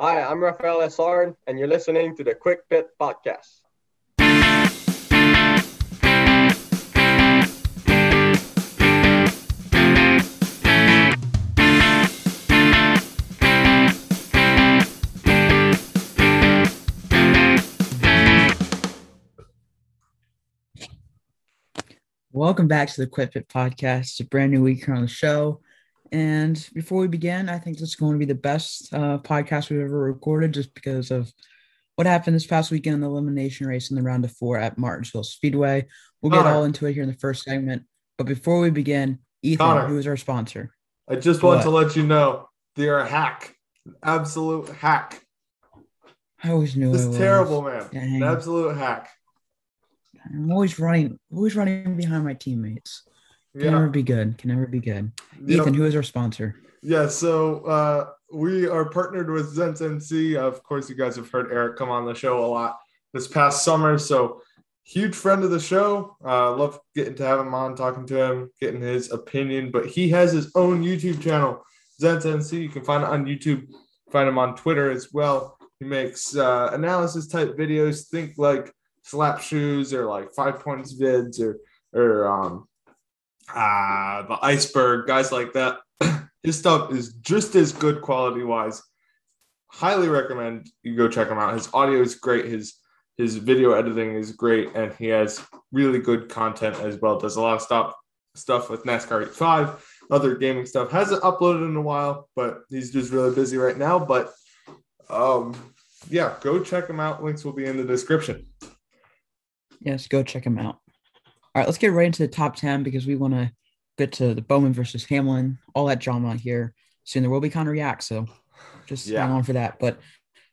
Hi, I'm Rafael Esarn, and you're listening to the Quick Pit Podcast. Welcome back to the Quick Pit Podcast. It's a brand new week here on the show. And before we begin, I think this is going to be the best uh, podcast we've ever recorded just because of what happened this past weekend in the elimination race in the round of four at Martinsville Speedway. We'll get all into it here in the first segment. But before we begin, Ethan, Connor. who is our sponsor? I just want to let you know they're a hack, absolute hack. I always knew it was. terrible, man. Dang. An absolute hack. I'm always running, always running behind my teammates. Can Yeah. never be good. Can never be good. Yep. Ethan, who is our sponsor? Yeah, so uh, we are partnered with Zent NC. Of course, you guys have heard Eric come on the show a lot this past summer. So, huge friend of the show. Uh, love getting to have him on, talking to him, getting his opinion. But he has his own YouTube channel, Zent NC. You can find it on YouTube, find him on Twitter as well. He makes uh, analysis type videos. Think like slap shoes or like five points vids or or um, uh, the iceberg guys like that. His stuff is just as good quality wise. Highly recommend you go check him out. His audio is great. His his video editing is great, and he has really good content as well. Does a lot of stuff stuff with NASCAR 85, other gaming stuff. Hasn't uploaded in a while, but he's just really busy right now. But um, yeah, go check him out. Links will be in the description. Yes, go check him out. All right, let's get right into the top 10 because we want to get to the Bowman versus Hamlin, all that drama here. Soon there will be Connor Yak, so just Yeah. hang on for that. But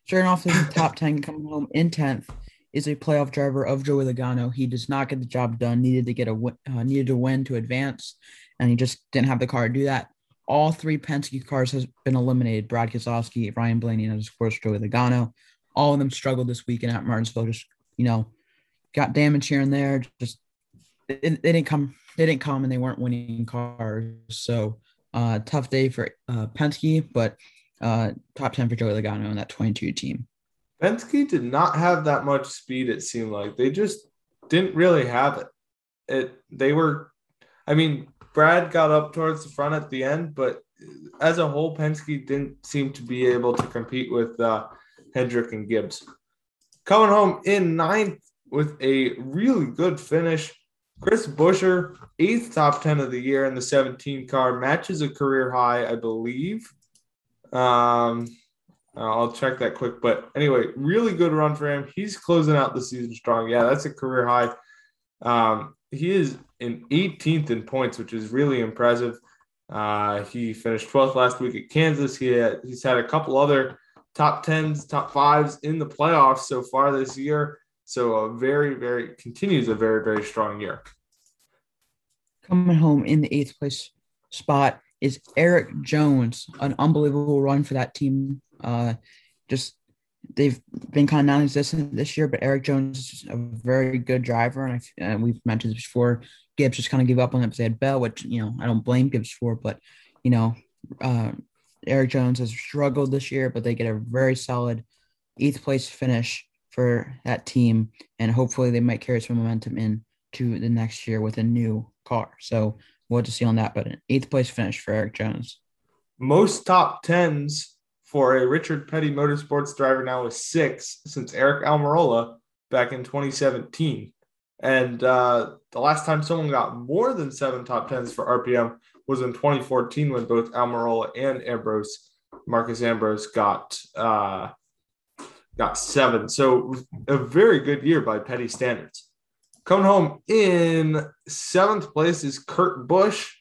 starting off with the top 10, coming home in 10th is a playoff driver of Joey Logano. He does not get the job done, needed to get a win, uh, needed to win to advance, and he just didn't have the car to do that. All three Penske cars has been eliminated. Brad Keselowski, Ryan Blaney, and of course Joey Logano. All of them struggled this weekend at Martinsville. Just you know, got damage here and there. Just they, didn't come. They didn't come, and they weren't winning cars. So uh, tough day for uh, Penske, but uh, top ten for Joey Logano and that 22 team. Penske did not have that much speed. It seemed like they just didn't really have it. It they were, I mean, Brad got up towards the front at the end, but as a whole, Penske didn't seem to be able to compete with uh, Hendrick and Gibbs. Coming home in ninth with a really good finish, Chris Buescher, eighth top ten of the year in the 17 car, matches a career high, I believe. Um, I'll check that quick. But anyway, really good run for him. He's closing out the season strong. Yeah, that's a career high. Um, he is in 18th in points, which is really impressive. Uh, he finished 12th last week at Kansas. He had, he's had a couple other top 10s, top fives in the playoffs so far this year. So a very, very continues a very, very strong year. Coming home in the eighth place spot is Erik Jones. An unbelievable run for that team. Uh, just they've been kind of non-existent this year, but Erik Jones is a very good driver, and, I, and we've mentioned this before. Gibbs just kind of gave up on it because they had Bell, which you know I don't blame Gibbs for, but you know uh, Erik Jones has struggled this year, but they get a very solid eighth place finish for that team, and hopefully they might carry some momentum in to the next year with a new car. So we'll have to see on that, but an eighth place finish for Erik Jones. Most top tens for a Richard Petty Motorsports driver now is six since Aric Almirola back in 2017. And uh, the last time someone got more than seven top tens for RPM was in 2014 when both Almirola and Ambrose, Marcos Ambrose, got uh, got seven. So a very good year by Petty standards. Coming home in seventh place is Kurt Busch.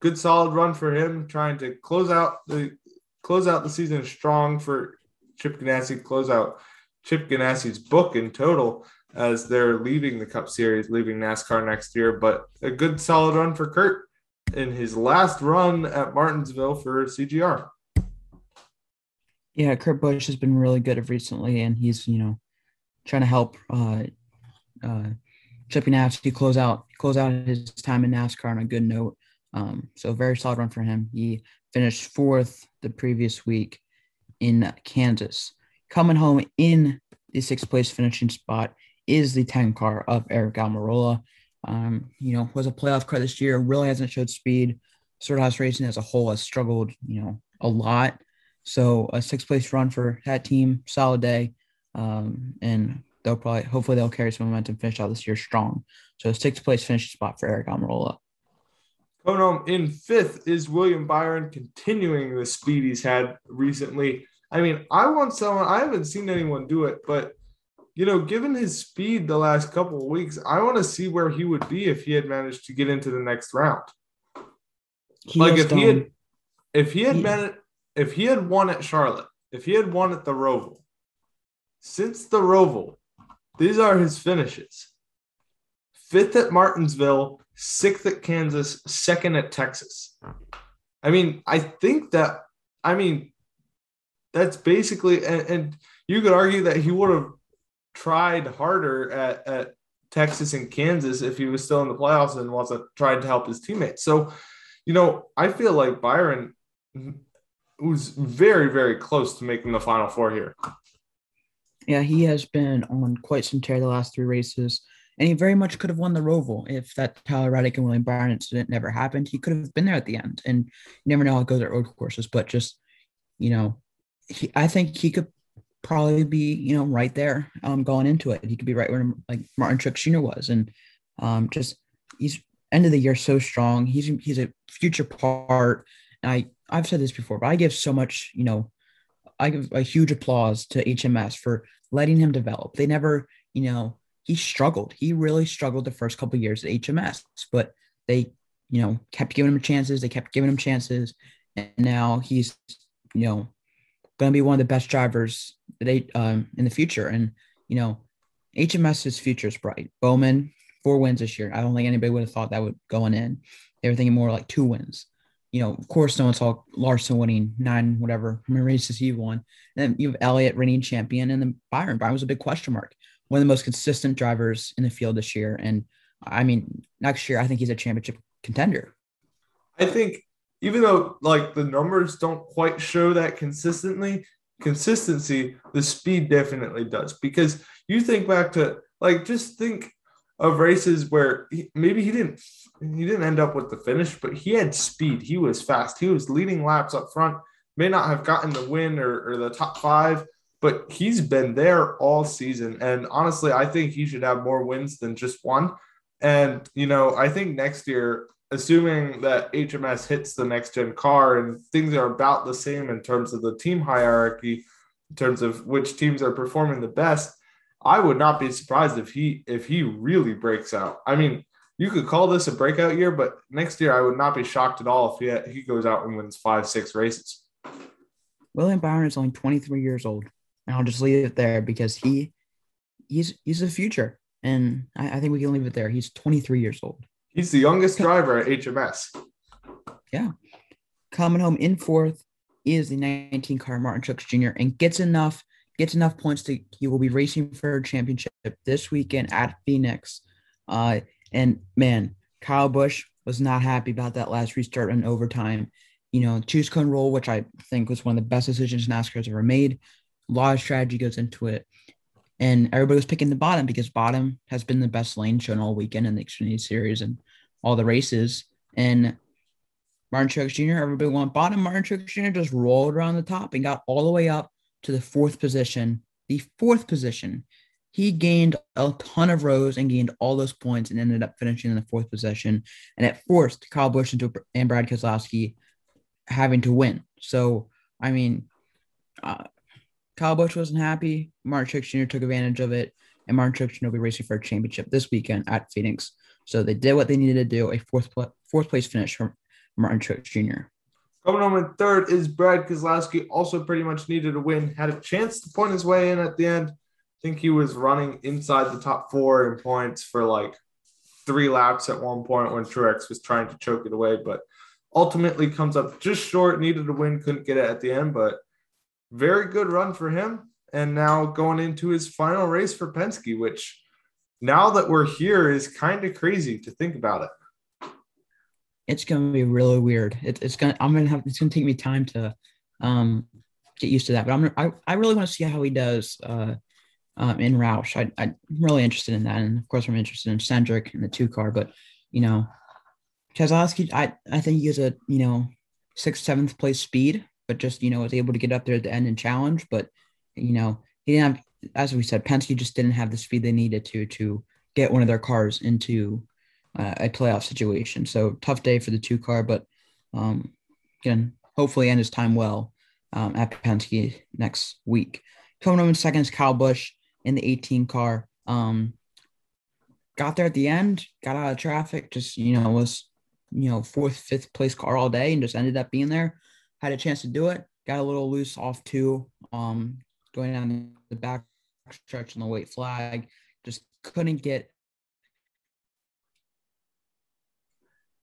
Good solid run for him, trying to close out the close out the season strong for Chip Ganassi. Close out Chip Ganassi's book in total as they're leaving the Cup Series, leaving NASCAR next year. But a good solid run for Kurt in his last run at Martinsville for CGR. Yeah, Kurt Busch has been really good of recently, and he's you know trying to help uh, uh, Chip Ganassi close out close out his time in NASCAR on a good note. Um, so very solid run for him. He finished fourth the previous week in Kansas. Coming home in the sixth place finishing spot is the 10 car of Aric Almirola. Um, you know, was a playoff car this year, really hasn't showed speed. Stewart-Haas Racing as a whole has struggled, you know, a lot. So a sixth place run for that team, solid day. Um, and they'll probably, hopefully, they'll carry some momentum, finish out this year strong. So sixth place finish spot for Aric Almirola. Home in fifth is William Byron, continuing the speed he's had recently. I mean, I want someone, I haven't seen anyone do it, but you know, given his speed the last couple of weeks, I want to see where he would be if he had managed to get into the next round. He like if done, he had if he had been if he had won at Charlotte, if he had won at the Roval, since the Roval, these are his finishes. Fifth at Martinsville, sixth at Kansas, second at Texas. I mean, I think that I mean that's basically and, and you could argue that he would have tried harder at, at Texas and Kansas if he was still in the playoffs and wasn't trying to help his teammates. So, you know, I feel like Byron was very, very close to making the final four here. Yeah, he has been on quite some tear the last three races, and he very much could have won the Roval if that Tyler Reddick and William Byron incident never happened. He could have been there at the end, and you never know how it goes at road courses. But just, you know, he, I think he could probably be, you know, right there um, going into it. He could be right where like Martin Truex Jr. was, and um, just he's end of the year so strong. He's he's a future part. I I've said this before, but I give so much, you know, I give a huge applause to HMS for letting him develop. They never, you know, he struggled. He really struggled the first couple years at HMS, but they, you know, kept giving him chances. They kept giving him chances, and now he's, you know, going to be one of the best drivers they um, in the future. And you know, HMS's future is bright. Bowman four wins this year. I don't think anybody would have thought that would going in. They were thinking more like two wins. You know, of course, no one saw Larson winning nine, whatever I mean, races he won. And then you have Elliott reigning champion, and then Byron. Byron was a big question mark. One of the most consistent drivers in the field this year. And I mean, next year, I think he's a championship contender. I think even though like the numbers don't quite show that consistently, consistency, the speed definitely does. Because you think back to like just think of races where he, maybe he didn't he didn't end up with the finish, but he had speed. He was fast. He was leading laps up front. May not have gotten the win or, or the top five, but he's been there all season. And honestly, I think he should have more wins than just one. And you know, I think next year assuming that HMS hits the next gen car and things are about the same in terms of the team hierarchy, in terms of which teams are performing the best, I would not be surprised if he if he really breaks out. I mean, you could call this a breakout year, but next year I would not be shocked at all if he had, he goes out and wins five six races. William Byron is only 23 years old, and I'll just leave it there because he he's he's the future, and I, I think we can leave it there. He's 23 years old. He's the youngest driver at HMS. Yeah. Coming home in fourth is the 19 car Martin Truex Jr. and gets enough gets enough points to he will be racing for a championship this weekend at Phoenix. Uh, and man, Kyle Busch was not happy about that last restart and overtime. You know, choose cone roll, which I think was one of the best decisions NASCAR has ever made. A lot of strategy goes into it. And everybody was picking the bottom because bottom has been the best lane shown all weekend in the Xfinity Series and all the races. And Martin Truex Jr., everybody went bottom. Martin Truex Jr. just rolled around the top and got all the way up to the fourth position. The fourth position. He gained a ton of rows and gained all those points and ended up finishing in the fourth position. And it forced Kyle Busch into and Brad Keselowski having to win. So, I mean, uh, Kyle Busch wasn't happy. Martin Truex Jr. took advantage of it, and Martin Truex Jr. will be racing for a championship this weekend at Phoenix. So they did what they needed to do, a fourth pl- fourth place finish for Martin Truex Jr. Coming home in third is Brad Keselowski. Also, pretty much needed a win. Had a chance to point his way in at the end. I think he was running inside the top four in points for like three laps at one point when Truex was trying to choke it away, but ultimately comes up just short. Needed a win, couldn't get it at the end, but very good run for him. And now going into his final race for Penske, which now that we're here is kind of crazy to think about it. It's to be really weird. It, it's to, I'm to have, it's to take me time to, um, get used to that. But I'm I, I really want to see how he does uh, um, in Roush. I, I'm really interested in that, and of course, I'm interested in Cindric in the two car. But you know, Keselowski, I I think he has a you know sixth, seventh place speed, but just you know was able to get up there at the end and challenge. But you know, he didn't have, as we said, Penske just didn't have the speed they needed to to get one of their cars into uh, a playoff situation. So tough day for the two car, but um, again, hopefully end his time well um, at Penske next week. Coming up in second is Kyle Busch in the 18 car. Um, got there at the end, got out of traffic, just, you know, was, you know, fourth, fifth place car all day and just ended up being there. Had a chance to do it. Got a little loose off two, um, going down the back stretch on the white flag. Just couldn't get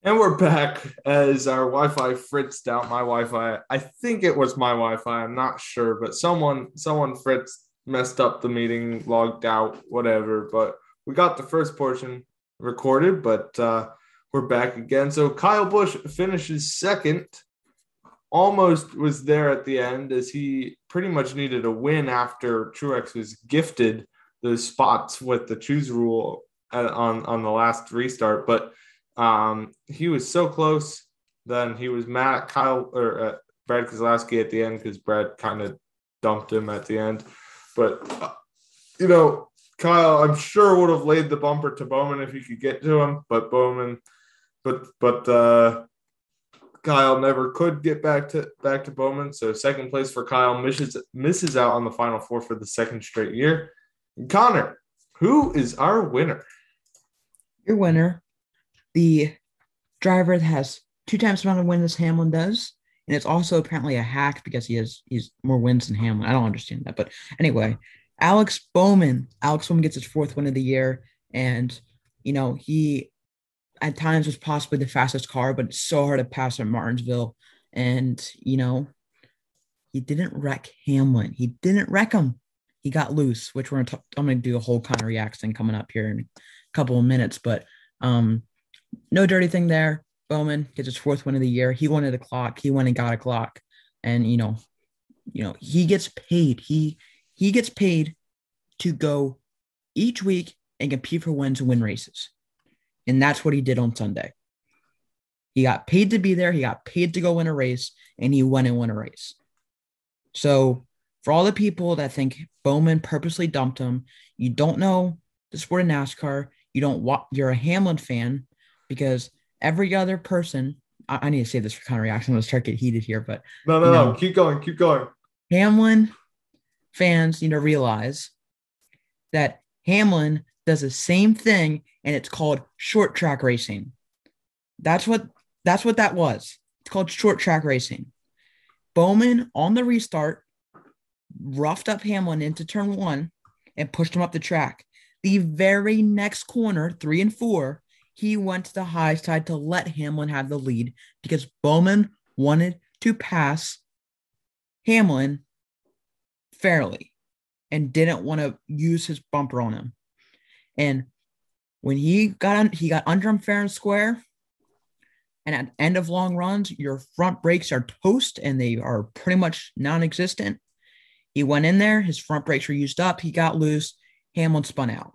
And we're back as our Wi-Fi fritzed out my Wi-Fi. I think it was my Wi-Fi. I'm not sure, but someone someone fritz messed up the meeting, logged out, whatever. But we got the first portion recorded, but uh, we're back again. So Kyle Busch finishes second. Almost was there at the end as he pretty much needed a win after Truex was gifted those spots with the choose rule on on the last restart, but um, he was so close. Then he was mad at Kyle or uh, Brad Keselowski at the end because Brad kind of dumped him at the end. But uh, you know, Kyle, I'm sure would have laid the bumper to Bowman if he could get to him, but Bowman, but but uh, Kyle never could get back to back to Bowman. So second place for Kyle misses misses out on the final four for the second straight year. Connor, who is our winner? Your winner the driver has two times the amount of wins as Hamlin does. And it's also apparently a hack because he has he's more wins than Hamlin. I don't understand that. But anyway, Alex Bowman. Alex Bowman gets his fourth win of the year. And, you know, he at times was possibly the fastest car, but it's so hard to pass at Martinsville. And, you know, he didn't wreck Hamlin. He didn't wreck him. He got loose, which we're gonna t- I'm gonna do a whole Connor reaction coming up here in a couple of minutes. But um no dirty thing there. Bowman gets his fourth win of the year. He wanted a clock. He went and got a clock. And you know, you know, he gets paid. He he gets paid to go each week and compete for wins and win races. And that's what he did on Sunday. He got paid to be there. He got paid to go win a race, and he went and won a race. So, for all the people that think Bowman purposely dumped him, you don't know the sport of NASCAR. You don't want. You're a Hamlin fan, because every other person, I, I need to say this for kind of reaction. Let's start get heated here, but no, no, no, know, keep going, keep going. Hamlin fans need to realize that Hamlin does the same thing, and it's called short track racing. That's what that's what that was. It's called short track racing. Bowman on the restart roughed up Hamlin into turn one and pushed him up the track. The very next corner, three and four, he went to the high side to let Hamlin have the lead because Bowman wanted to pass Hamlin fairly and didn't want to use his bumper on him. And when he got on, he got under him fair and square. And at end of long runs, your front brakes are toast and they are pretty much non-existent. He went in there, his front brakes were used up, he got loose, Hamlin spun out.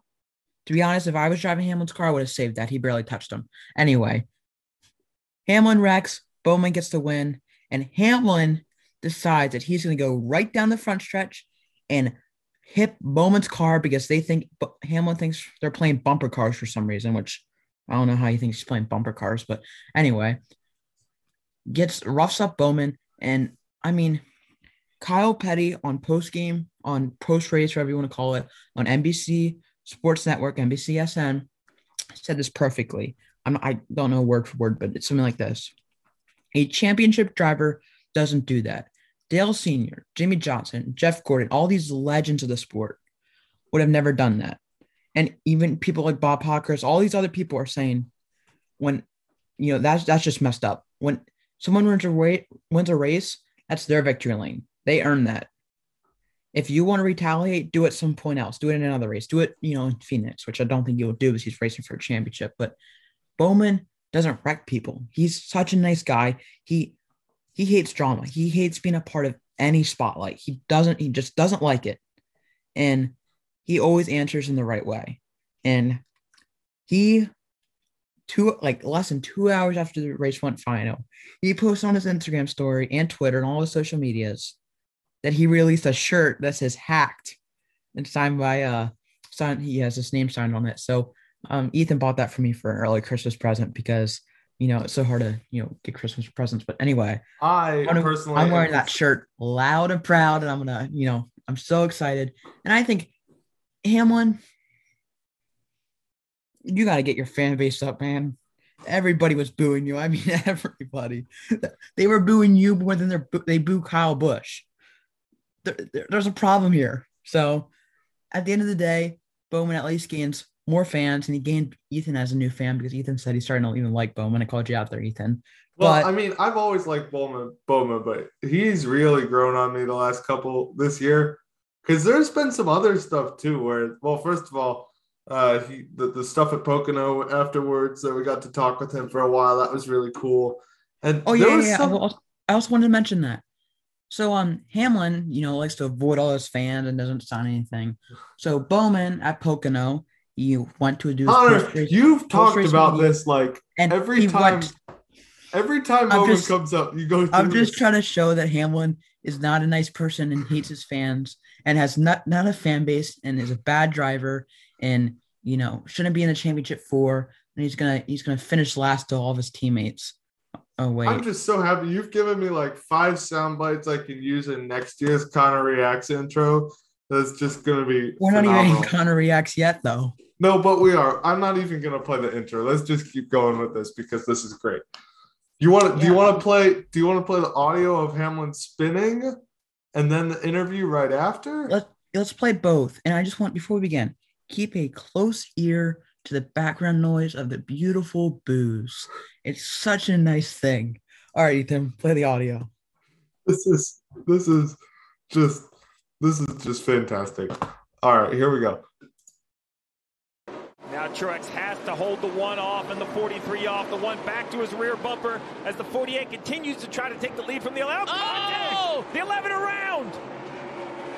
To be honest, if I was driving Hamlin's car, I would have saved that. He barely touched him. Anyway, Hamlin wrecks, Bowman gets the win, and Hamlin decides that he's going to go right down the front stretch and hit Bowman's car because they think Hamlin thinks they're playing bumper cars for some reason, which I don't know how he thinks he's playing bumper cars, but anyway, gets roughs up Bowman. And I mean, Kyle Petty on post game, on post race, whatever you want to call it, on NBC Sports Network, NBCSN, said this perfectly. I'm, I don't know word for word, but it's something like this. A championship driver doesn't do that. Dale Sr., Jimmie Johnson, Jeff Gordon, all these legends of the sport would have never done that. And even people like Bob Pockrass, all these other people are saying when, you know, that's that's just messed up. When someone wins a, wins a race, that's their victory lane. They earn that. If you want to retaliate, do it some point else. Do it in another race. Do it, you know, in Phoenix, which I don't think you'll do because he's racing for a championship. But Bowman doesn't wreck people. He's such a nice guy. He he hates drama. He hates being a part of any spotlight. He doesn't, he just doesn't like it. And he always answers in the right way. And he two like less than two hours after the race went final, he posted on his Instagram story and Twitter and all his social medias that he released a shirt that says hacked and signed by uh signed he has his name signed on it. So um Ethan bought that for me for an early Christmas present because you know it's so hard to you know get Christmas presents. But anyway, I I'm, personally, I'm wearing that shirt loud and proud, and I'm gonna, you know, I'm so excited. And I think Hamlin, you got to get your fan base up, man. Everybody was booing you. I mean, everybody. They were booing you more than they're, they boo Kyle Busch. There, there- there's a problem here. So at the end of the day, Bowman at least gains more fans, and he gained Ethan as a new fan because Ethan said he's starting to even like Bowman. I called you out there, Ethan. Well, but- I mean, I've always liked Bowman, Bowman, but he's really grown on me the last couple this year. Because there's been some other stuff too, where well, first of all, uh, he the, the stuff at Pocono afterwards that we got to talk with him for a while. That was really cool. And Oh yeah, yeah. some- I also wanted to mention that. So um Hamlin, you know, likes to avoid all his fans and doesn't sign anything. So Bowman at Pocono, you went to do his Connor, post-race- you've talked post-race about media, this like and every time. went- every time I'm Bowman just- comes up, you go. Through I'm just this. trying to show that Hamlin is not a nice person and hates his fans and has not not a fan base and is a bad driver and you know shouldn't be in the championship four and he's gonna he's gonna finish last to all of his teammates. Oh wait, I'm just so happy you've given me like five sound bites I can use in next year's Connor Reacts intro. That's just gonna be. we're not even phenomenal. in Connor reacts yet though. No, but we are. I'm not even gonna play the intro. Let's just keep going with this because this is great. You want to? Do you want to play? Do you want to play the audio of Hamlin spinning, and then the interview right after? Let, let's play both. And I just want, before we begin, keep a close ear to the background noise of the beautiful booze. It's such a nice thing. All right, Ethan, play the audio. This is this is just this is just fantastic. All right, here we go. Now Truex has to hold the one off and the 43 off, the one back to his rear bumper as the 48 continues to try to take the lead from the 11. Oh! The 11 around.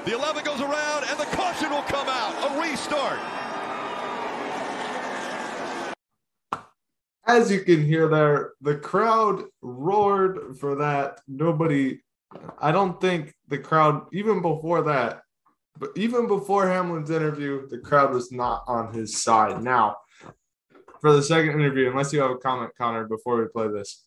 The 11 goes around, and the caution will come out. A restart. As you can hear there, the crowd roared for that. Nobody, I don't think the crowd, even before that, but even before Hamlin's interview, the crowd was not on his side. Now, for the second interview, unless you have a comment, Connor, before we play this.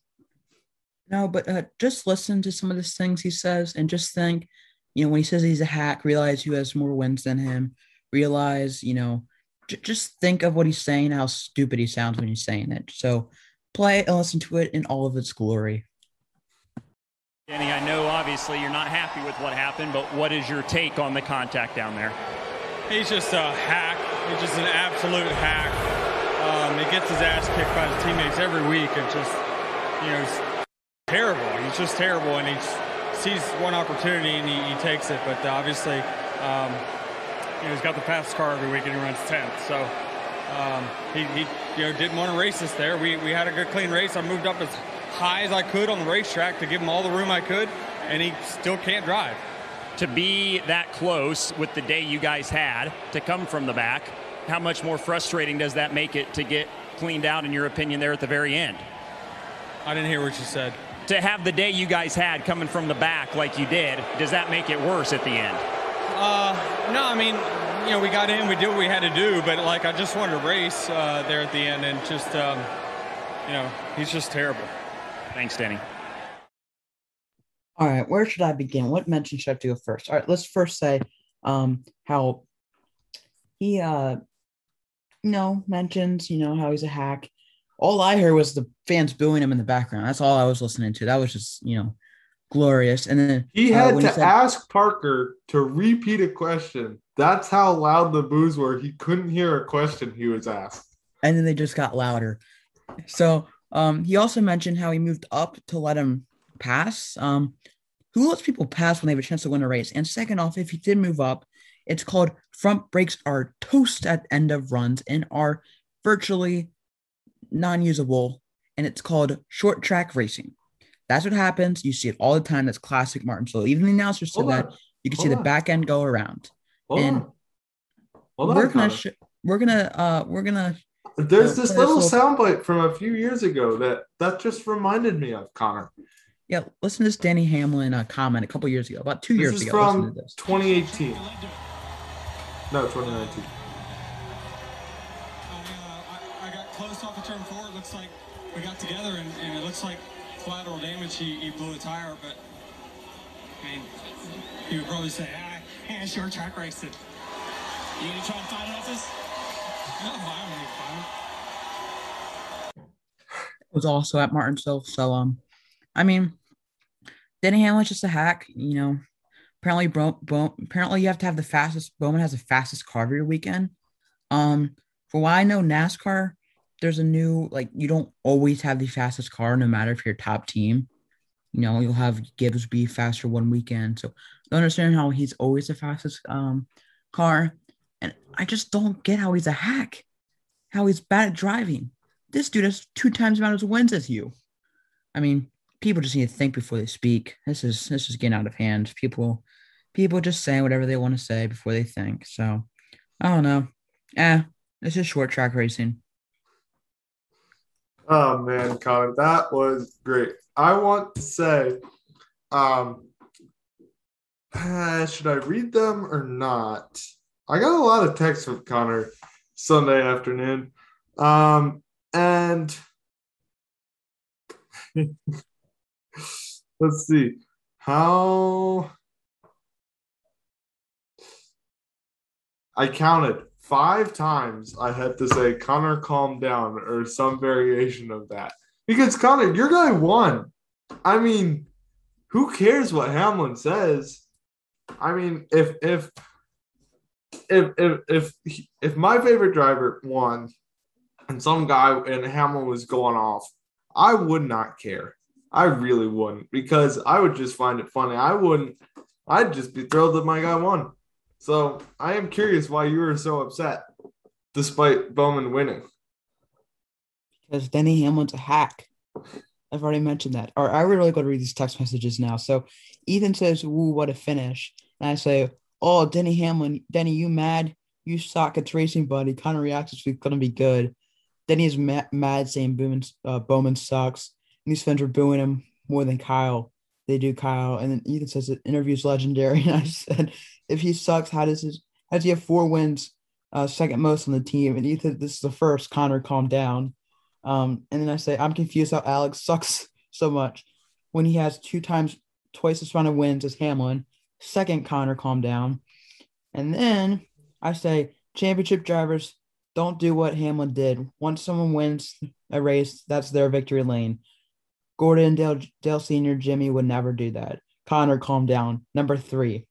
No, but uh, just listen to some of the things he says and just think, you know, when he says he's a hack, realize who has more wins than him. Realize, you know, j- just think of what he's saying, how stupid he sounds when he's saying it. So play it and listen to it in all of its glory. Denny, I know obviously you're not happy with what happened, but what is your take on the contact down there? He's just a hack. He's just an absolute hack. Um, he gets his ass kicked by his teammates every week. and just, you know, he's terrible. He's just terrible, and he sees one opportunity and he, he takes it. But obviously, um, you know, he's got the fast car every week and he runs 10th. So um, he, he, you know, didn't want to race us there. We, we had a good, clean race. I moved up as high as I could on the racetrack to give him all the room I could, and he still can't drive. To be that close with the day you guys had to come from the back, how much more frustrating does that make it to get cleaned out, in your opinion, there at the very end? I didn't hear what you said. To have the day you guys had coming from the back like you did, does that make it worse at the end? Uh, no, I mean, you know, we got in, we did what we had to do, but like, I just wanted to race uh, there at the end, and just, um, you know, he's just terrible. Thanks, Denny. All right, where should I begin? What mention should I do first? All right, let's first say um how he uh you know mentions, you know, how he's a hack. All I heard was the fans booing him in the background. That's all I was listening to. That was just, you know, glorious. And then He uh, had to said- ask Parker to repeat a question. That's how loud the boos were. He couldn't hear a question he was asked. and then they just got louder. So um, he also mentioned how he moved up to let him pass. Um, who lets people pass when they have a chance to win a race? And second off, if he did move up, it's called front brakes are toast at end of runs and are virtually non-usable, and it's called short track racing. That's what happens. You see it all the time. That's classic Martinsville. Even the announcer said Hold that. on. You can Hold see on. the back end go around. Hold And on. Hold on, we're gonna sh- we're gonna uh we're gonna There's Yeah, this little this soundbite from a few years ago that that just reminded me of Connor. yeah listen to this Denny Hamlin uh, comment a couple years ago about two This years is ago. Listen from to this. 2018. No, 2019. I, I got close off the turn four. It looks like we got together, and, and it looks like collateral damage. He, he blew a tire, but I mean, he would probably say, ah, short track racing. You gonna try and fight it off this? No, I don't need was also at Martinsville. So um, I mean, Denny Hamlin's just a hack. You know, apparently, Bo- apparently you have to have the fastest. Bowman has the fastest car your weekend. Um, for what I know, NASCAR, there's a new like you don't always have the fastest car, no matter if you're top team. You know, you'll have Gibbs be faster one weekend. So I don't understand how he's always the fastest um car. And I just don't get how he's a hack, how he's bad at driving this dude has two times amount of wins as you. I mean, people just need to think before they speak. This is this is getting out of hand. People, people just saying whatever they want to say before they think. So, I don't know. Eh, it's just short track racing. Oh man, Connor, that was great. I want to say, um, uh, should I read them or not? I got a lot of texts with Connor Sunday afternoon, um, and let's see how I counted five times I had to say, Connor, calm down, or some variation of that. Because Connor, your guy won. I mean, who cares what Hamlin says? I mean, if if if if if if my favorite driver won and some guy and Hamlin was going off, I would not care. I really wouldn't because I would just find it funny. I wouldn't. I'd just be thrilled that my guy won. So I am curious why you were so upset, despite Bowman winning. Because Denny Hamlin's a hack. I've already mentioned that. Or I really got to read these text messages now. So Ethan says, "Ooh, what a finish!" And I say, "Oh, Denny Hamlin, Denny, you mad? You suck. It's racing, buddy." Connor reacts, "It's gonna be good." Denny is ma- mad, saying Bowman, uh, Bowman sucks. And these fans are booing him more than Kyle. They do Kyle. And then Ethan says the interview's legendary. And I said, if he sucks, how does his how he have four wins, uh, second most on the team? And Ethan, this is the first. Connor, calm down. Um, and then I say, I'm confused how Alex sucks so much when he has two times, twice as amount of wins as Hamlin. Second, Connor, calm down. And then I say, championship drivers don't do what Hamlin did. Once someone wins a race, that's their victory lane. Gordon, Dale, Dale Sr., Jimmy would never do that. Connor, calm down. Number three.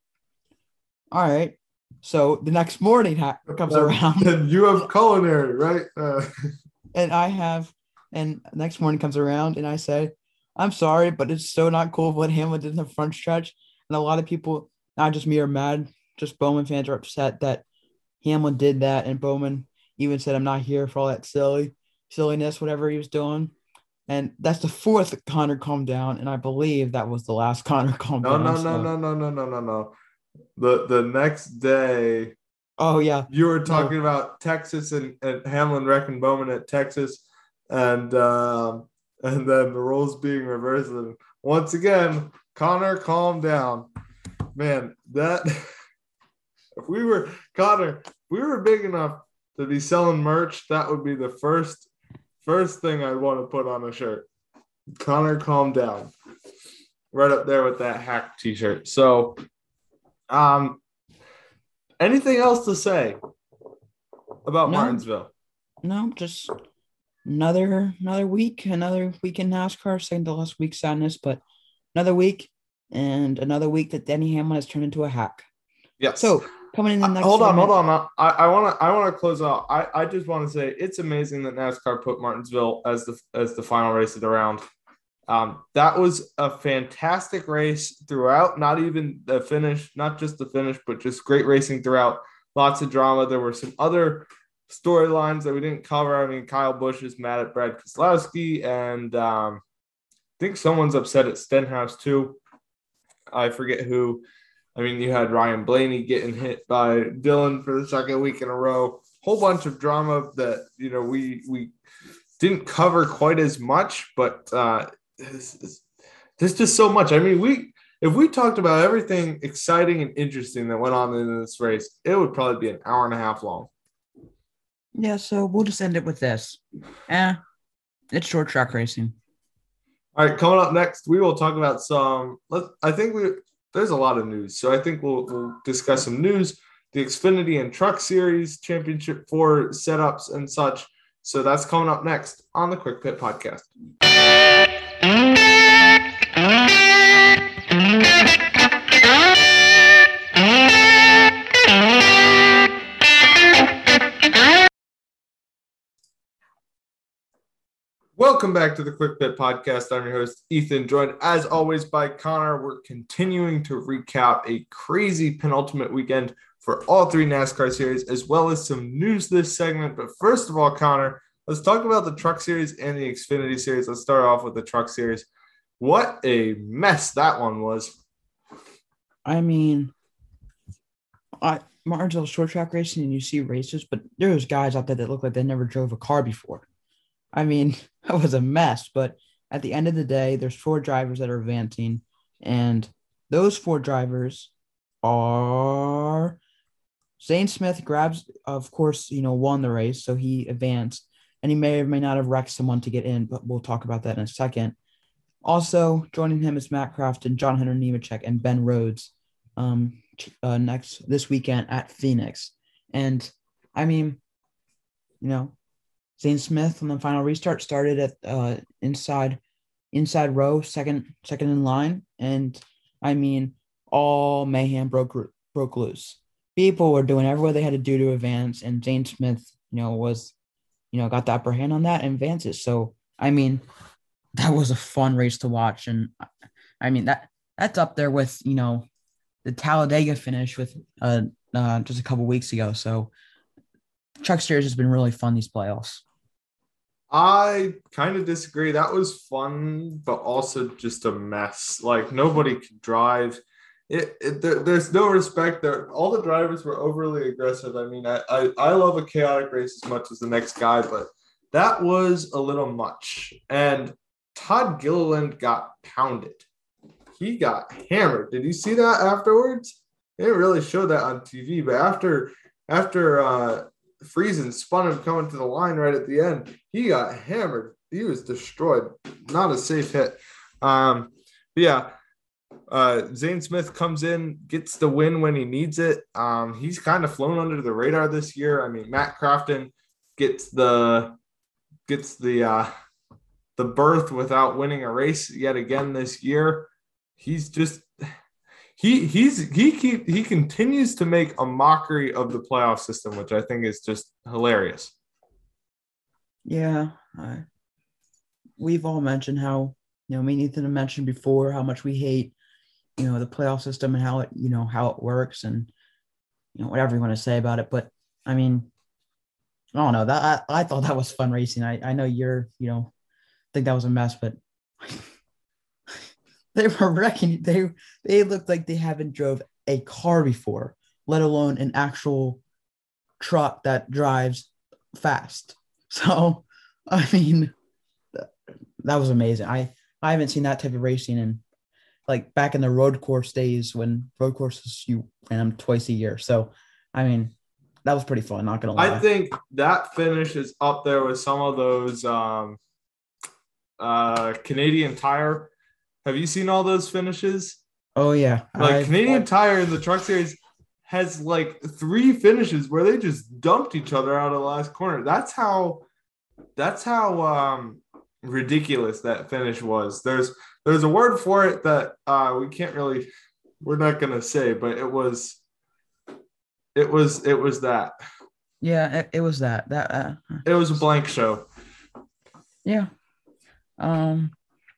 All right. So the next morning ha- comes around. And you have culinary, right? Uh, and I have, and next morning comes around, and I say, "I'm sorry, but it's so not cool what Hamlin did in the front stretch." And a lot of people, not just me, are mad. Just Bowman fans are upset that Hamlin did that, and Bowman even said, "I'm not here for all that silly silliness, whatever he was doing." And that's the fourth Connor calm down, and I believe that was the last Connor calm no, down. no, so- no, no, no, no, no, no, no. The the next day, Oh yeah, you were talking about Texas and, and Hamlin wrecking Bowman at Texas, and um, and then the roles being reversed. And once again, Connor, calm down, man. That if we were Connor, if we were big enough to be selling merch, that would be the first first thing I'd want to put on a shirt. Connor, calm down. Right up there with that hack T-shirt. So, um, anything else to say about No. Martinsville? no, just another another week, another week in NASCAR. Second to last week sadness, but another week and another week that Denny Hamlin has turned into a hack. Yes. So coming in the Uh, next hold on, hold on. I, I want to I want to close out. I, I just want to say it's amazing that NASCAR put Martinsville as the as the final race of the round. Um, that was a fantastic race throughout. Not even the finish, not just the finish, but just great racing throughout. Lots of drama. There were some other storylines that we didn't cover. I mean, Kyle Busch is mad at Brad Keselowski, and um, I think someone's upset at Stenhouse too. I forget who. I mean, you had Ryan Blaney getting hit by Dillon for the second week in a row. Whole bunch of drama that you know we we didn't cover quite as much, but uh, there's, there's just so much. I mean, we if we talked about everything exciting and interesting that went on in this race, it would probably be an hour and a half long. Yeah, so we'll just end it with this. Eh, it's short track racing. All right, coming up next, we will talk about some. Let I think we there's a lot of news, so I think we'll we'll discuss some news, the Xfinity and Truck Series Championship Four setups and such. So that's coming up next on the Quick Pit Podcast. Welcome back to the Quick Pit Podcast. I'm your host, Ethan, joined as always by Connor. We're continuing to recap a crazy penultimate weekend for all three NASCAR series, as well as some news this segment. But first of all, Connor, let's talk about the Truck Series and the Xfinity Series. Let's start off with the Truck Series. What a mess that one was. I mean, I Martinsville short track racing, and you see races, but there's guys out there that look like they never drove a car before. I mean, that was a mess. But at the end of the day, there's four drivers that are advancing, and those four drivers are Zane Smith grabs, of course, you know, won the race, so he advanced, and he may or may not have wrecked someone to get in, but we'll talk about that in a second. Also joining him is Matt Crafton, John Hunter Nemechek, and Ben Rhodes. Um, uh, next this weekend at Phoenix, and I mean, you know, Zane Smith on the final restart started at uh, inside inside row, second second in line, and I mean, all mayhem broke broke loose. People were doing everything they had to do to advance, and Zane Smith, you know, was, you know, got the upper hand on that and advances. So I mean, that was a fun race to watch, and I mean that that's up there with you know the Talladega finish with uh, uh just a couple weeks ago. So Truck Series has been really fun these playoffs. I kind of disagree. That was fun, but also just a mess. Like nobody could drive. It, it there, there's no respect there. All the drivers were overly aggressive. I mean, I, I I love a chaotic race as much as the next guy, but that was a little much. And Todd Gilliland got pounded. He got hammered. Did you see that afterwards? They didn't really show that on TV, but after after uh Friesen spun him coming to the line right at the end. He got hammered. He was destroyed. Not a safe hit. Um, yeah. Uh, Zane Smith comes in, gets the win when he needs it. Um, he's kind of flown under the radar this year. I mean, Matt Crafton gets the gets the uh, the berth without winning a race yet again this year. He's just he he's he keep he continues to make a mockery of the playoff system, which I think is just hilarious. Yeah, I, we've all mentioned how you know me and Ethan mentioned before how much we hate you know the playoff system and how it you know how it works and you know whatever you want to say about it. But I mean, I don't know that I, I thought that was fun racing. I I know you're you know think that was a mess, but they were wrecking. They they looked like they haven't drove a car before, let alone an actual truck that drives fast. So, I mean, that was amazing. I I haven't seen that type of racing in like back in the road course days when road courses you ran them twice a year. So, I mean, that was pretty fun. Not gonna lie. I think that finish is up there with some of those um, uh, Canadian Tire have you seen all those finishes? Oh yeah, like I've- Canadian Tire in the Truck Series has like three finishes where they just dumped each other out of the last corner. That's how. That's how um, ridiculous that finish was. There's there's a word for it that uh, we can't really. We're not gonna say, but it was. It was it was that. Yeah, it, it was that. That uh, It was a blank show. yeah. Um,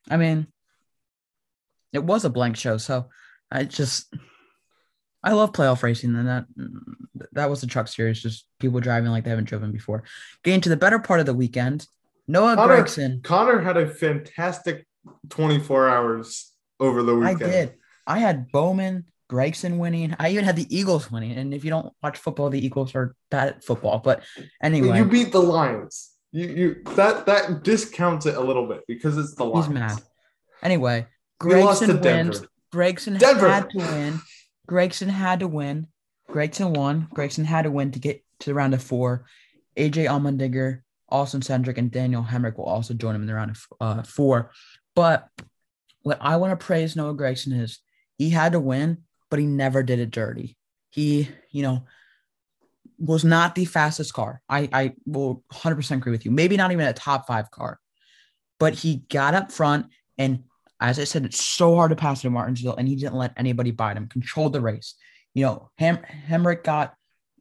I mean, it was a blank show, so I just I love playoff racing, and that that was the truck series, just people driving like they haven't driven before. Getting to the better part of the weekend, Noah Connor- Gragson. Connor had a fantastic 24 hours over the weekend. I did. I had Bowman, Gragson winning. I even had the Eagles winning. And if you don't watch football, the Eagles are bad at football. But anyway, You beat the Lions. You you that that discounts it a little bit because it's the Lions. he's mad. Anyway, We lost to Gragson Denver. wins. Gragson Denver. had to win. Gragson had to win. Gragson won. Gragson had to win to get to the round of four. AJ Allmendinger, Austin Cindric, and Daniel Hemric will also join him in the round of uh, four. But what I want to praise Noah Gragson is he had to win, but he never did it dirty. He, you know, was not the fastest car. I, I will 100% agree with you. Maybe not even a top five car, but he got up front. And as I said, it's so hard to pass to Martinsville, and he didn't let anybody bite him, controlled the race. You know, Hem, Hemric got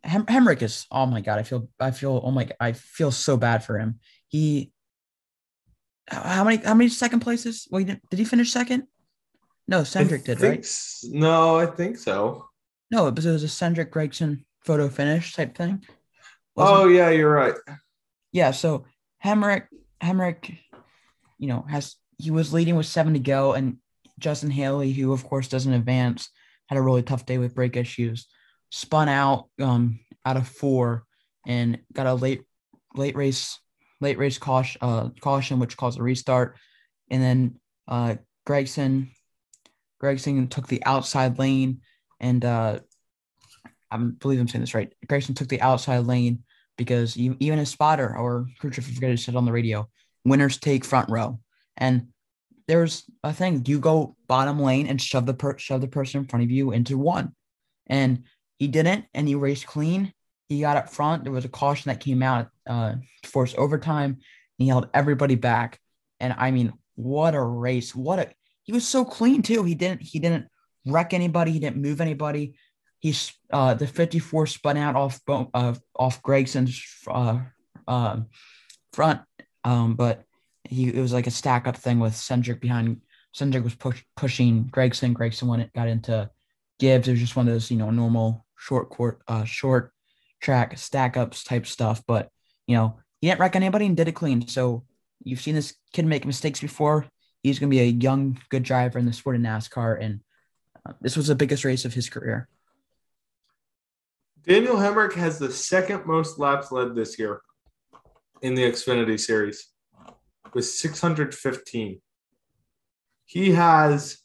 Hem, Hemric is, oh my God, I feel, I feel, oh my, god, I feel so bad for him. He, how many, how many second places? Well, did, did he finish second? No, Cindric did, right? No, I think so. No, it was, it was a Cindric Gragson photo finish type thing. Oh yeah, you're right. Yeah, so Hemric, Hemric, you know, has he was leading with seven to go, and Justin Haley, who of course doesn't advance, had a really tough day with brake issues, spun out um out of four and got a late late race late race caution uh caution which caused a restart, and then uh Gragson Gragson took the outside lane and uh I believe I'm saying this right. Gragson took the outside lane because even a spotter or chief, I forget said on the radio, winners take front row. And there's a thing: you go bottom lane and shove the per- shove the person in front of you into one, and he didn't, and he raced clean. He got up front. There was a caution that came out, uh, forced overtime. He held everybody back, and I mean, what a race! What a he was so clean too. He didn't he didn't wreck anybody. He didn't move anybody. He's uh, the 54 spun out off uh, off Gragson's uh, uh, front, um, but he it was like a stack up thing with Cindric behind. Cindric was push, pushing Gragson. Gragson went it got into Gibbs. It was just one of those you know normal short court uh, short track stack ups type stuff. But you know he didn't wreck anybody and did it clean. So you've seen this kid make mistakes before. He's going to be a young good driver in the sport of NASCAR, and uh, this was the biggest race of his career. Daniel Hemric has the second most laps led this year in the Xfinity Series with 615. He has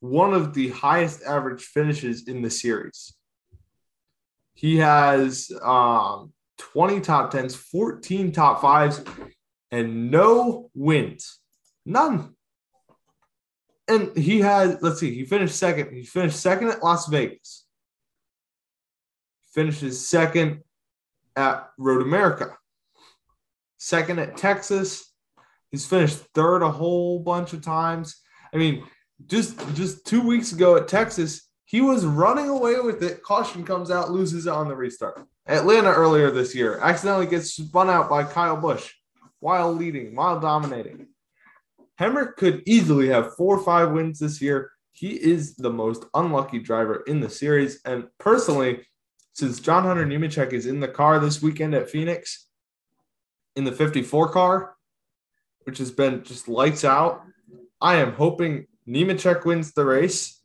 one of the highest average finishes in the series. He has um, 20 top 10s, 14 top fives, and no wins. None. And he had, let's see, he finished second. He finished second at Las Vegas finishes second at Road America, second at Texas. He's finished third a whole bunch of times. I mean, just just two weeks ago at Texas, he was running away with it. Caution comes out, loses it on the restart. Atlanta earlier this year accidentally gets spun out by Kyle Busch while leading, while dominating. Hemric could easily have four or five wins this year. He is the most unlucky driver in the series. And personally, since John Hunter Nemechek is in the car this weekend at Phoenix in the 54 car, which has been just lights out, I am hoping Nemechek wins the race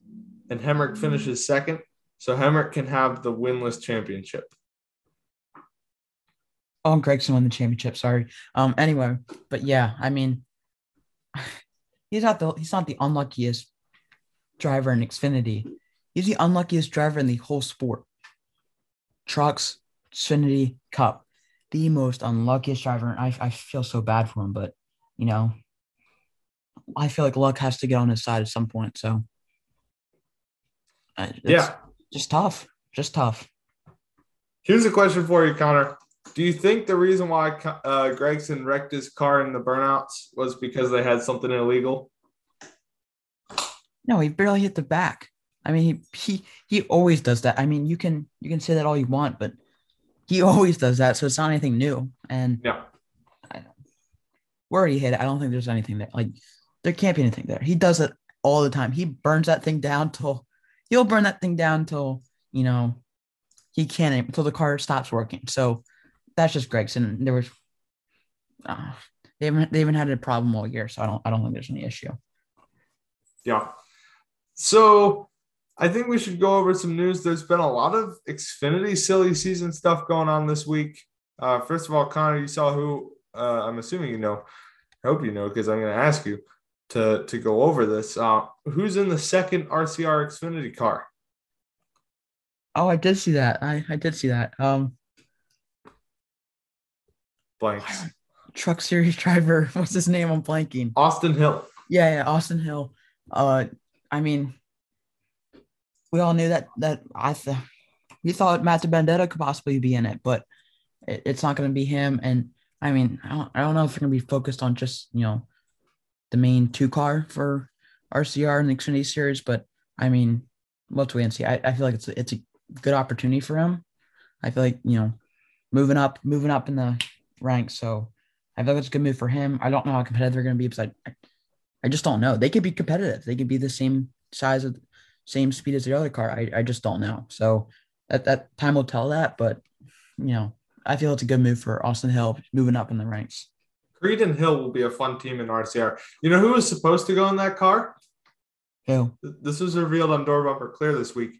and Hemric finishes second so Hemric can have the winless championship. Oh, and Gragson won the championship. Sorry. Um. Anyway, but yeah, I mean, he's not the he's not the unluckiest driver in Xfinity. He's the unluckiest driver in the whole sport. Trucks, Xfinity, Cup, the most unluckiest driver. And I I feel so bad for him, but you know, I feel like luck has to get on his side at some point. So, it's Yeah. just tough, just tough. Here's a question for you, Connor. Do you think the reason why uh, Gragson wrecked his car in the burnouts was because they had something illegal? No, he barely hit the back. I mean, he he he always does that. I mean, you can you can say that all you want, but he always does that. So it's not anything new. And Yeah. where he hit it, I don't think there's anything there. Like there can't be anything there. He does it all the time. He burns that thing down till he'll burn that thing down till you know he can't until the car stops working. So that's just Gragson. There was uh, they haven't they haven't had a problem all year, so I don't I don't think there's any issue. Yeah. So I think we should go over some news. There's been a lot of Xfinity silly season stuff going on this week. Uh, first of all, Connor, you saw who uh, I'm assuming you know. I hope you know because I'm going to ask you to to go over this. Uh, who's in the second RCR Xfinity car? Oh, I did see that. I, I did see that. Um, Blanks. truck series driver. What's his name? I'm blanking. Austin Hill. Yeah, yeah, Austin Hill. Uh, I mean, we all knew that that I th- we thought Matt Benedetta could possibly be in it, but it, it's not going to be him. And I mean, I don't, I don't know if they're going to be focused on just you know the main two car for RCR and the Xfinity Series, but I mean, let's wait and see. I, I feel like it's a, it's a good opportunity for him. I feel like you know moving up, moving up in the ranks. So I feel like it's a good move for him. I don't know how competitive they're going to be because I, I just don't know. They could be competitive. They could be the same size of same speed as the other car. I, I just don't know. So at that time will tell that. But you know, I feel it's a good move for Austin Hill moving up in the ranks. Creed and Hill will be a fun team in RCR. You know who was supposed to go in that car? Who? This was revealed on Door Bumper Clear this week.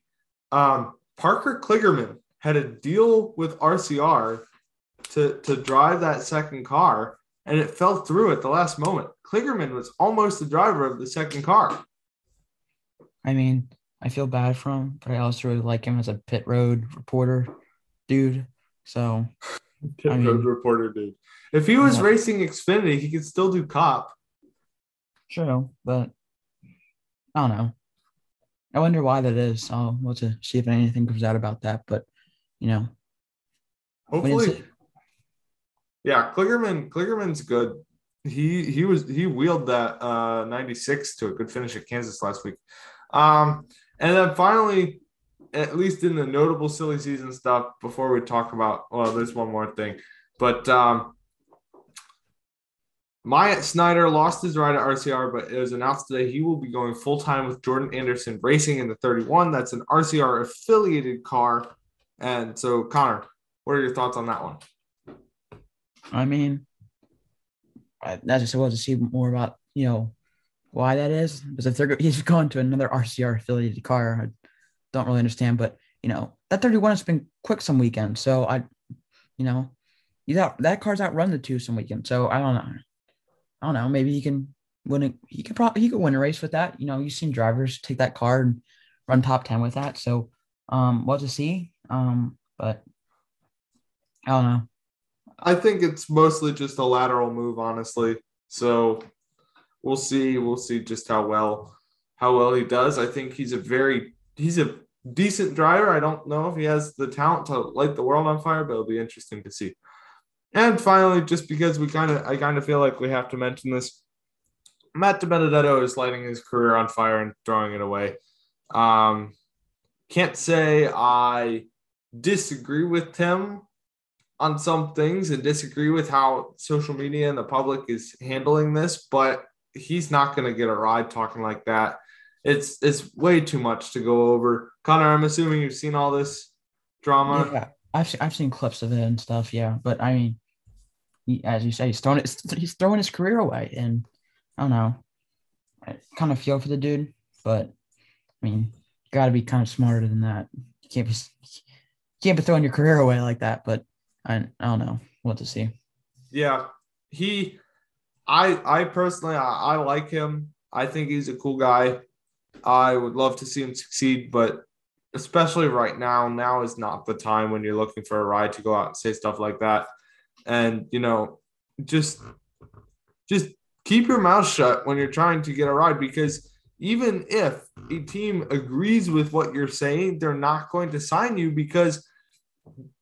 Um, Parker Kligerman had a deal with RCR to, to drive that second car, and it fell through at the last moment. Kligerman was almost the driver of the second car. I mean, I feel bad for him, but I also really like him as a pit road reporter dude. So Pit I mean- road reporter dude. If he was Yeah. racing Xfinity, he could still do cop. true, but I don't know. I wonder why that is. I'll want to see if anything comes out about that. But you know, Hopefully, yeah, Kligerman. Kligerman's good. He he was he wheeled that uh 96 to a good finish at Kansas last week. Um, and then finally, at least in the notable silly season stuff, before we talk about well, there's one more thing, but um, Myatt Snyder lost his ride at RCR, but it was announced today he will be going full time with Jordan Anderson Racing in the 31. That's an RCR affiliated car. And so, Connor, what are your thoughts on that one? I mean, I, I just want to see more about you know why that is. Because if they're he's going to another RCR affiliated car, I don't really understand. But you know that 31 has been quick some weekends, so I, you know, you that that car's outrun the two some weekends. So I don't know. I don't know. Maybe he can win. A, he could probably he could win a race with that. You know, you've seen drivers take that car and run top 10 with that. So um, what to see. Um, but I don't know. I think it's mostly just a lateral move, honestly. So we'll see. We'll see just how well how well he does. I think he's a very he's a decent driver. I don't know if he has the talent to light the world on fire, but it'll be interesting to see. And finally, just because we kind of I kind of feel like we have to mention this, Matt De DiBenedetto is lighting his career on fire and throwing it away. Um, can't say I disagree with him on some things and disagree with how social media and the public is handling this, but he's not going to get a ride talking like that. It's it's way too much to go over. Connor, I'm assuming you've seen all this drama. Yeah, I've I've seen clips of it and stuff. Yeah, but I mean, he, as you say, he's throwing it, he's throwing his career away, and I don't know. I kind of feel for the dude, but I mean, got to be kind of smarter than that. You can't be you can't be throwing your career away like that. But I I don't know what to see. Yeah, he, I I personally I, I like him. I think he's a cool guy. I would love to see him succeed, but especially right now, now is not the time when you're looking for a ride to go out and say stuff like that. And you know, just just keep your mouth shut when you're trying to get a ride because even if a team agrees with what you're saying, they're not going to sign you because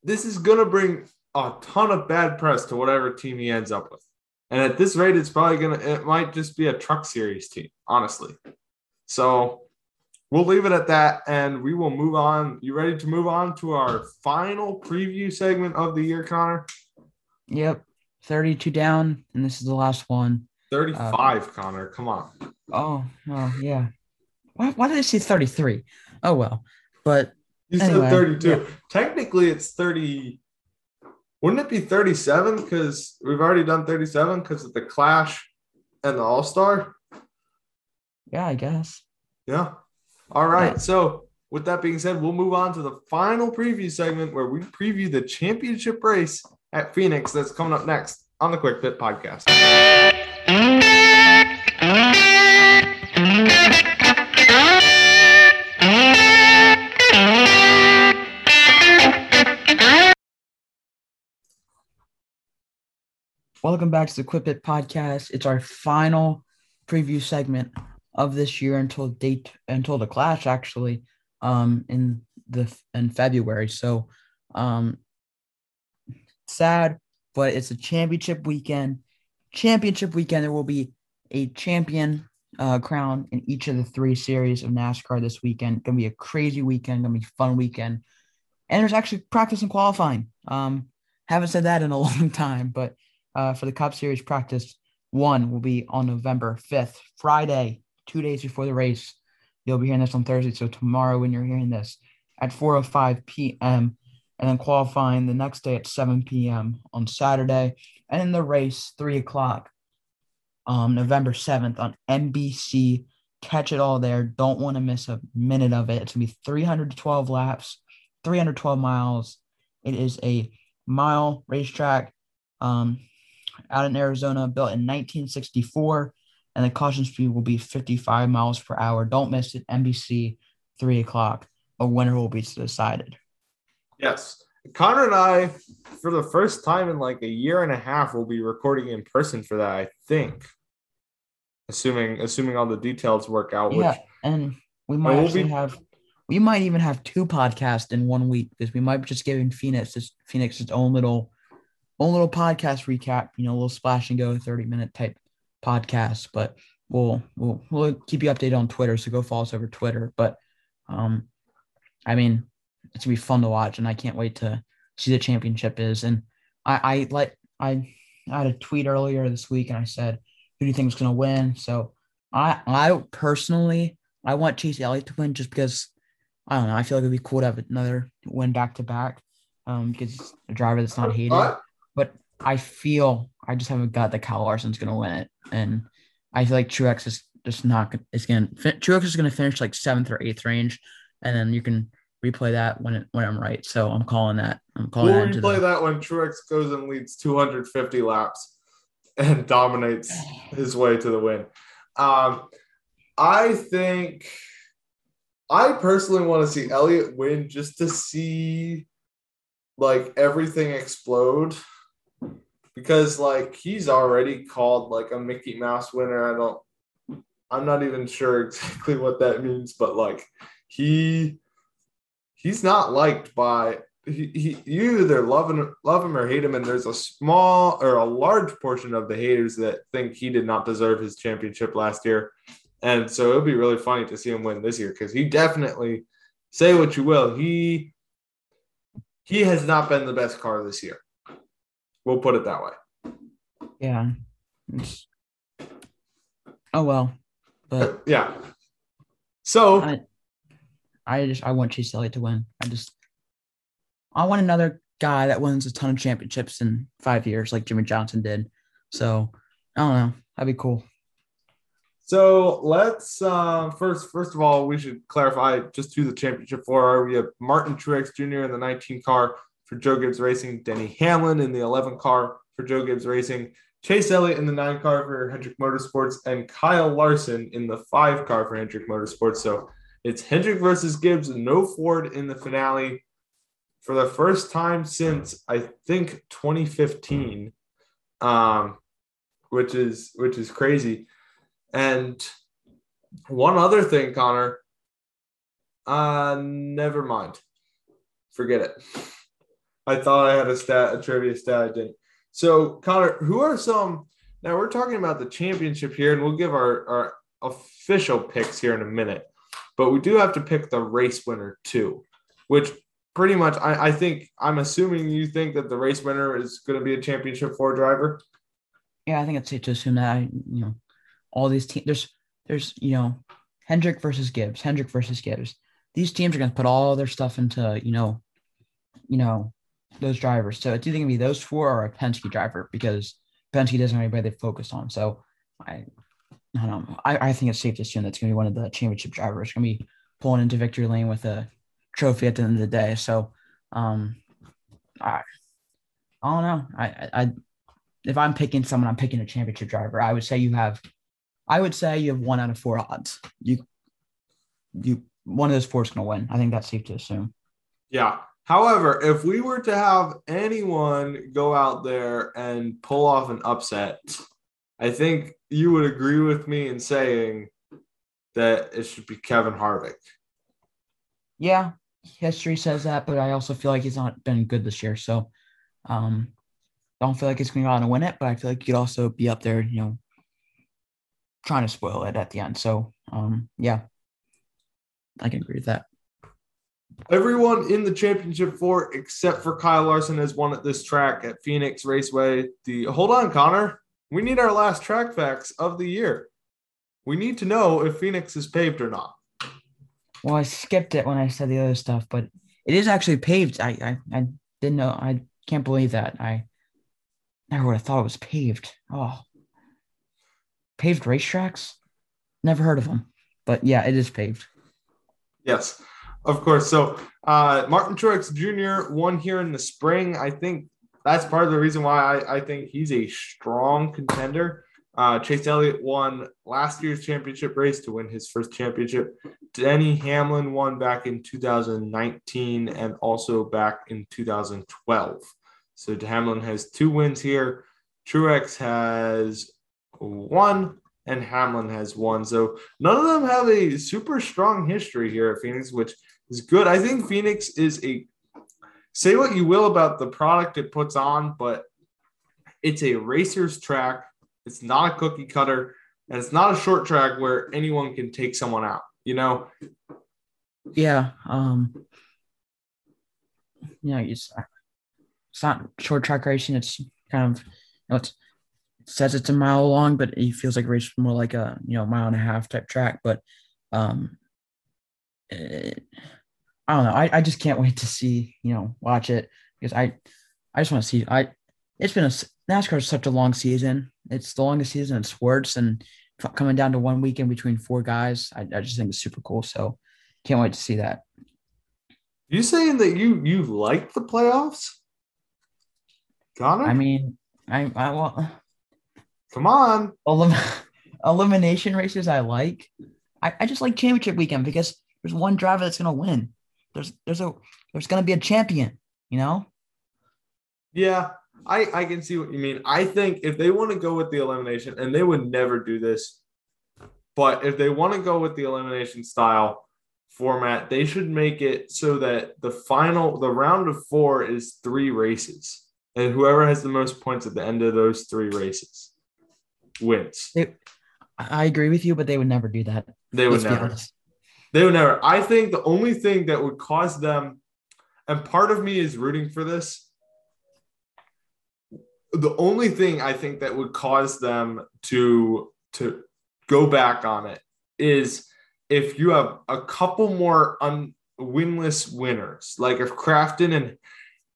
this is going to bring a ton of bad press to whatever team he ends up with. And at this rate, it's probably going to, it might just be a truck series team, honestly. So we'll leave it at that and we will move on. You ready to move on to our final preview segment of the year, Connor? Yep, thirty-two down, and this is the last one. 35, Connor. Come on. Oh, well, yeah. Why, why did I say thirty-three? Oh well, but You Anyway, said 32. yeah. Technically, it's 30. Wouldn't it be 37? Because we've already done 37 because of the Clash and the All Star. Yeah, I guess. Yeah. All right. Yeah. So, with that being said, we'll move on to the final preview segment where we preview the championship race at Phoenix that's coming up next on the Quick Pit podcast. Welcome back to the Quick Pit podcast. It's our final preview segment of this year until date until the clash actually um in the in February. So um sad, but it's a championship weekend. Championship weekend there will be a champion uh crown in each of the three series of NASCAR this weekend. Gonna be a crazy weekend, gonna be fun weekend. And there's actually practice and qualifying. Um haven't said that in a long time, but uh, for the Cup Series practice one will be on November 5th, Friday, two days before the race. You'll be hearing this on Thursday. So tomorrow, when you're hearing this at 4:05 p.m., and then qualifying the next day at 7 p.m. on Saturday, and then the race three o'clock, um, November 7th on NBC. Catch it all there. Don't want to miss a minute of it. It's gonna be 312 laps, 312 miles. It is a mile racetrack. Um, out in Arizona, built in 1964, and the caution speed will be 55 miles per hour. Don't miss it. NBC, three o'clock. A winner will be decided. Yes. Connor and I, for the first time in like a year and a half, will be recording in person for that, I think. Assuming assuming all the details work out. Yeah, Which and we might we'll actually be- have, we might even have two podcasts in one week because we might be just giving Phoenix this Phoenix its own little, own little podcast recap. You know, a little splash and go, 30 minute type podcast. But we'll we'll we'll keep you updated on Twitter. So go follow us over Twitter. But um, I mean, it's gonna be fun to watch, and I can't wait to see the championship is. And I I let I I had a tweet earlier this week, and I said, "Who do you think is gonna win?" So I I personally I want Chase Elliott to win just because I don't know. I feel like it'd be cool to have another win back to back. Um, because he's a driver that's not hated. But I feel I just have a gut that Kyle Larson's gonna win it, and I feel like Truex is just not gonna. Is gonna Truex is gonna finish like seventh or eighth range, and then you can replay that when it when I'm right. So I'm calling that. I'm calling we'll that. replay the- that when Truex goes and leads 250 laps and dominates his way to the win. Um, I think I personally want to see Elliott win just to see like everything explode because like he's already called like a Mickey Mouse winner. I don't I'm not even sure exactly what that means, but like he he's not liked by he, he you either love him love him or hate him, and there's a small or a large portion of the haters that think he did not deserve his championship last year. And so it'll be really funny to see him win this year because he definitely say what you will, he he has not been the best car this year. We'll put it that way. Yeah. It's- oh well, but Yeah. So I, I just I want Chase Elliott to win. I just I want another guy that wins a ton of championships in five years, like Jimmie Johnson did. So I don't know. That'd be cool. So let's uh, first, first of all, we should clarify just who the championship for are. We have Martin Truex Jr. in the 19 car for Joe Gibbs Racing, Denny Hamlin in the 11 car for Joe Gibbs Racing, Chase Elliott in the nine car for Hendrick Motorsports, and Kyle Larson in the five car for Hendrick Motorsports. So it's Hendrick versus Gibbs, no Ford in the finale for the first time since I think 2015, um, which is which is crazy. And one other thing, Connor. Uh, never mind. Forget it. I thought I had a stat, a trivia stat. I didn't. So, Connor, who are some? Now we're talking about the championship here, and we'll give our our official picks here in a minute. But we do have to pick the race winner too, which pretty much I, I think I'm assuming you think that the race winner is going to be a championship four driver. Yeah, I think it's safe to assume that I, you know, all these teams there's there's you know Hendrick versus Gibbs, Hendrick versus Gibbs. These teams are gonna put all their stuff into, you know, you know, those drivers. So it's either gonna be those four or a Penske driver because Penske doesn't have anybody they focused on. So I I don't know. I, I think it's safe to assume that's going to be one of the championship drivers going to be pulling into victory lane with a trophy at the end of the day. So, um, I, I don't know. I, I, if I'm picking someone, I'm picking a championship driver. I would say you have, I would say you have one out of four odds. You, you, one of those four is going to win. I think that's safe to assume. Yeah. However, if we were to have anyone go out there and pull off an upset, I think you would agree with me in saying that it should be Kevin Harvick. Yeah, history says that, but I also feel like he's not been good this year. So, um, don't feel like he's going to go out and win it, but I feel like he could also be up there, you know, trying to spoil it at the end. So, um, yeah, I can agree with that. Everyone in the championship four except for Kyle Larson has won at this track at Phoenix Raceway. The hold on, Connor. We need our last track facts of the year. We need to know if Phoenix is paved or not. Well, I skipped it when I said the other stuff, but it is actually paved. I I, I didn't know. I can't believe that. I never would have thought it was paved. Oh, paved racetracks? Never heard of them. But yeah, it is paved. Yes, of course. So uh, Martin Truex Jr. won here in the spring. I think that's part of the reason why I, I think he's a strong contender. Uh, Chase Elliott won last year's championship race to win his first championship. Denny Hamlin won back in 2019 and also back in 2012. So Hamlin has two wins here. Truex has one and Hamlin has one. So none of them have a super strong history here at Phoenix, which is good. I think Phoenix is a say what you will about the product it puts on, but it's a racer's track it's not a cookie cutter, and it's not a short track where anyone can take someone out. You know. Yeah. Um. Know, it's it's not short track racing. It's kind of you know, it says it's a mile long, but it feels like race more like a you know mile and a half type track. But um, it, I don't know. I, I just can't wait to see you know watch it because I I just want to see I. It's been a NASCAR is such a long season. It's the longest season in sports, and coming down to one weekend between four guys, I, I just think it's super cool. So can't wait to see that. You saying that you you like the playoffs, Connor? I mean, I I well, come on, elim- elimination races I like. I, I just like championship weekend because there's one driver that's gonna win. There's there's a there's gonna be a champion. You know. Yeah, I, I can see what you mean. I think if they want to go with the elimination, and they would never do this, but if they want to go with the elimination style format, they should make it so that the final, the round of four is three races, and whoever has the most points at the end of those three races wins. They, I agree with you, but they would never do that. They would never. They would never. I think the only thing that would cause them, and part of me is rooting for this the only thing I think that would cause them to to go back on it is if you have a couple more un, winless winners, like if Crafton and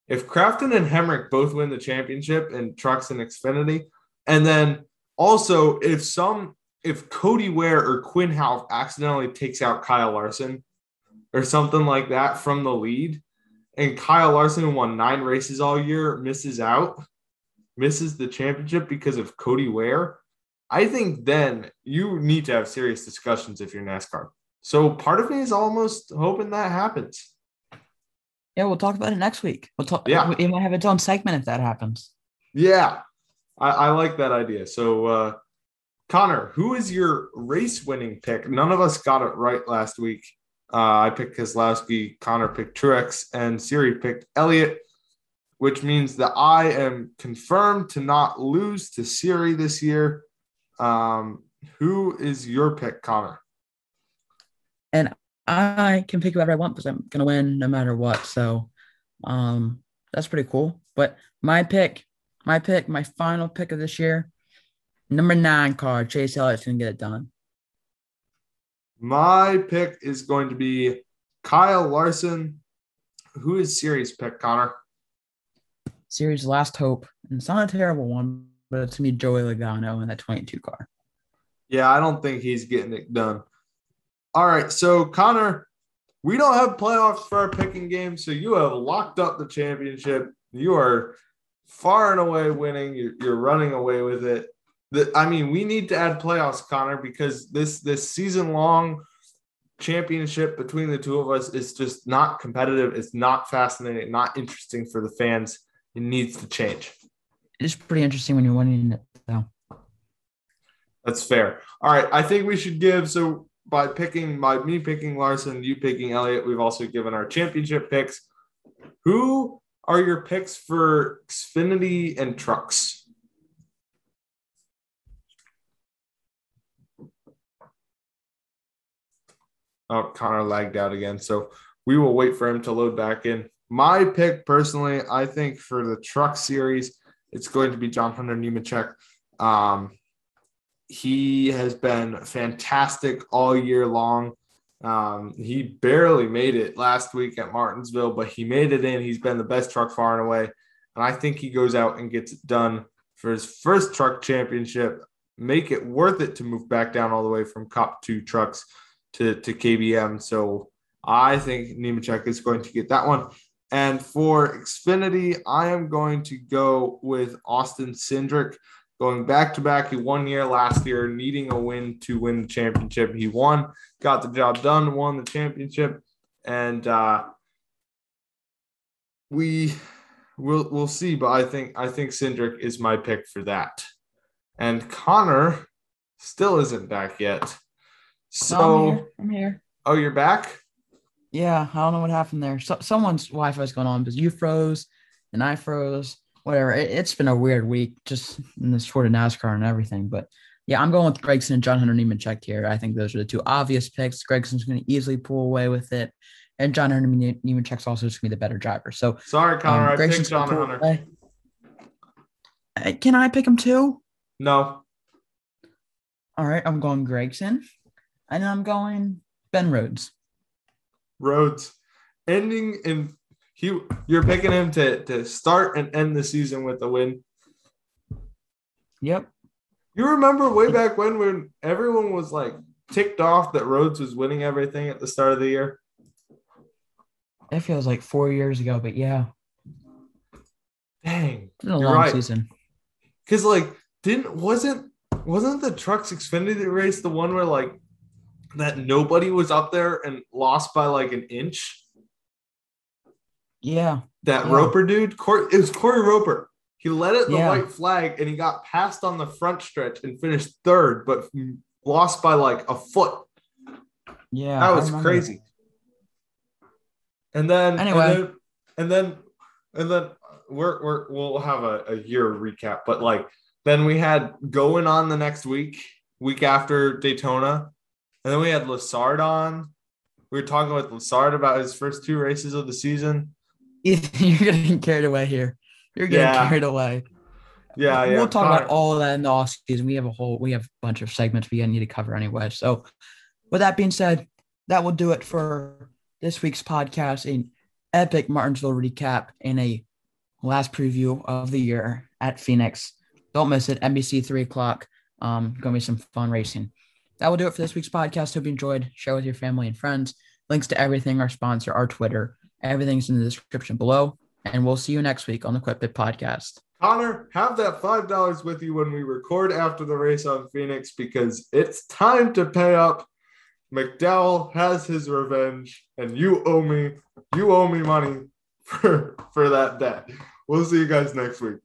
if Crafton and Hemric both win the championship in trucks and Xfinity, and then also if some if Cody Ware or Quinn Houff accidentally takes out Kyle Larson or something like that from the lead, and Kyle Larson won nine races all year, misses out misses the championship because of Cody Ware, I think then you need to have serious discussions if you're NASCAR. So part of me is almost hoping that happens. Yeah, we'll talk about it next week. We'll talk. Yeah, it might have its own segment if that happens. Yeah, I, I like that idea. So, uh, Connor, who is your race winning pick? None of us got it right last week. Uh, I picked Keselowski, Connor picked Truex, and Siri picked Elliott which means that I am confirmed to not lose to Siri this year. Um, who is your pick, Connor? And I can pick whoever I want because I'm gonna win no matter what. So um, that's pretty cool. But my pick, my pick, my final pick of this year, number nine car, Chase Elliott's gonna get it done. My pick is going to be Kyle Larson. Who is Siri's pick, Connor? Siri's last hope. And it's not a terrible one, but it's going to be Joey Logano in that 22 car. Yeah, I don't think he's getting it done. All right, so Connor, we don't have playoffs for our picking game, so you have locked up the championship. You are far and away winning. You're, you're running away with it. The, I mean, we need to add playoffs, Connor, because this this season long championship between the two of us is just not competitive. It's not fascinating, not interesting for the fans. It needs to change. It's pretty interesting when you're winning it, though. That's fair. All right, I think we should give so by picking by me picking Larson, you picking Elliott, we've also given our championship picks. Who are your picks for Xfinity and trucks? Oh, Connor lagged out again. So we will wait for him to load back in. My pick personally, I think for the truck series, it's going to be John Hunter Nemechek. Um, he has been fantastic all year long. Um, he barely made it last week at Martinsville, but he made it in. He's been the best truck far and away. And I think he goes out and gets it done for his first truck championship. Make it worth it to move back down all the way from Cup to trucks to, to KBM. So I think Nemechek is going to get that one. And for Xfinity, I am going to go with Austin Cindric going back to back. He won year last year, needing a win to win the championship. He won, got the job done, won the championship, and uh, we we'll we'll see. But I think I think Cindric is my pick for that. And Connor still isn't back yet. So I'm here. I'm here. oh, you're back. Yeah, I don't know what happened there. So, someone's Wi-Fi is going on because you froze and I froze. Whatever. It, has been a weird week just in the sport of NASCAR and everything. But yeah, I'm going with Gragson and John Hunter Nemechek here. I think those are the two obvious picks. Gragson's going to easily pull away with it, and John Hunter Nemechek's also just going to be the better driver. So sorry, Connor. Um, I picked John Hunter. Uh, can I pick him too? No. All right, I'm going Gragson, and I'm going Ben Rhodes. Rhodes ending in he you're picking him to to start and end the season with a win. Yep. You remember way back when when everyone was like ticked off that Rhodes was winning everything at the start of the year? It feels like four years ago, but yeah. Dang. It's been a long right. season. Cause like didn't wasn't wasn't the trucks Xfinity race the one where like that nobody was up there and lost by like an inch? Yeah. That yeah. Roper dude, Corey, it was Corey Roper. He led it the yeah. white flag and he got passed on the front stretch and finished third, but lost by like a foot. Yeah. That was crazy. And then anyway, and then and then, and then we're, we're we'll have a, a year recap, but like then we had going on the next week, week after Daytona, and then we had Lessard on. We were talking with Lessard about his first two races of the season. You're getting carried away here. You're getting yeah. carried away. Yeah, yeah. We'll talk about all of that in the off season. We have a whole, we have a bunch of segments we need to cover anyway. So, with that being said, that will do it for this week's podcast. An epic Martinsville recap and a last preview of the year at Phoenix. Don't miss it. NBC three o'clock. Um, gonna be some fun racing. That will do it for this week's podcast. Hope you enjoyed. Share with your family and friends. Links to everything, our sponsor, our Twitter, Everything's in the description below. And we'll see you next week on the Quick Pit Podcast. Connor, have that $5 with you when we record after the race on Phoenix because it's time to pay up. McDowell has his revenge, and you owe me, you owe me money for, for that debt. We'll see you guys next week.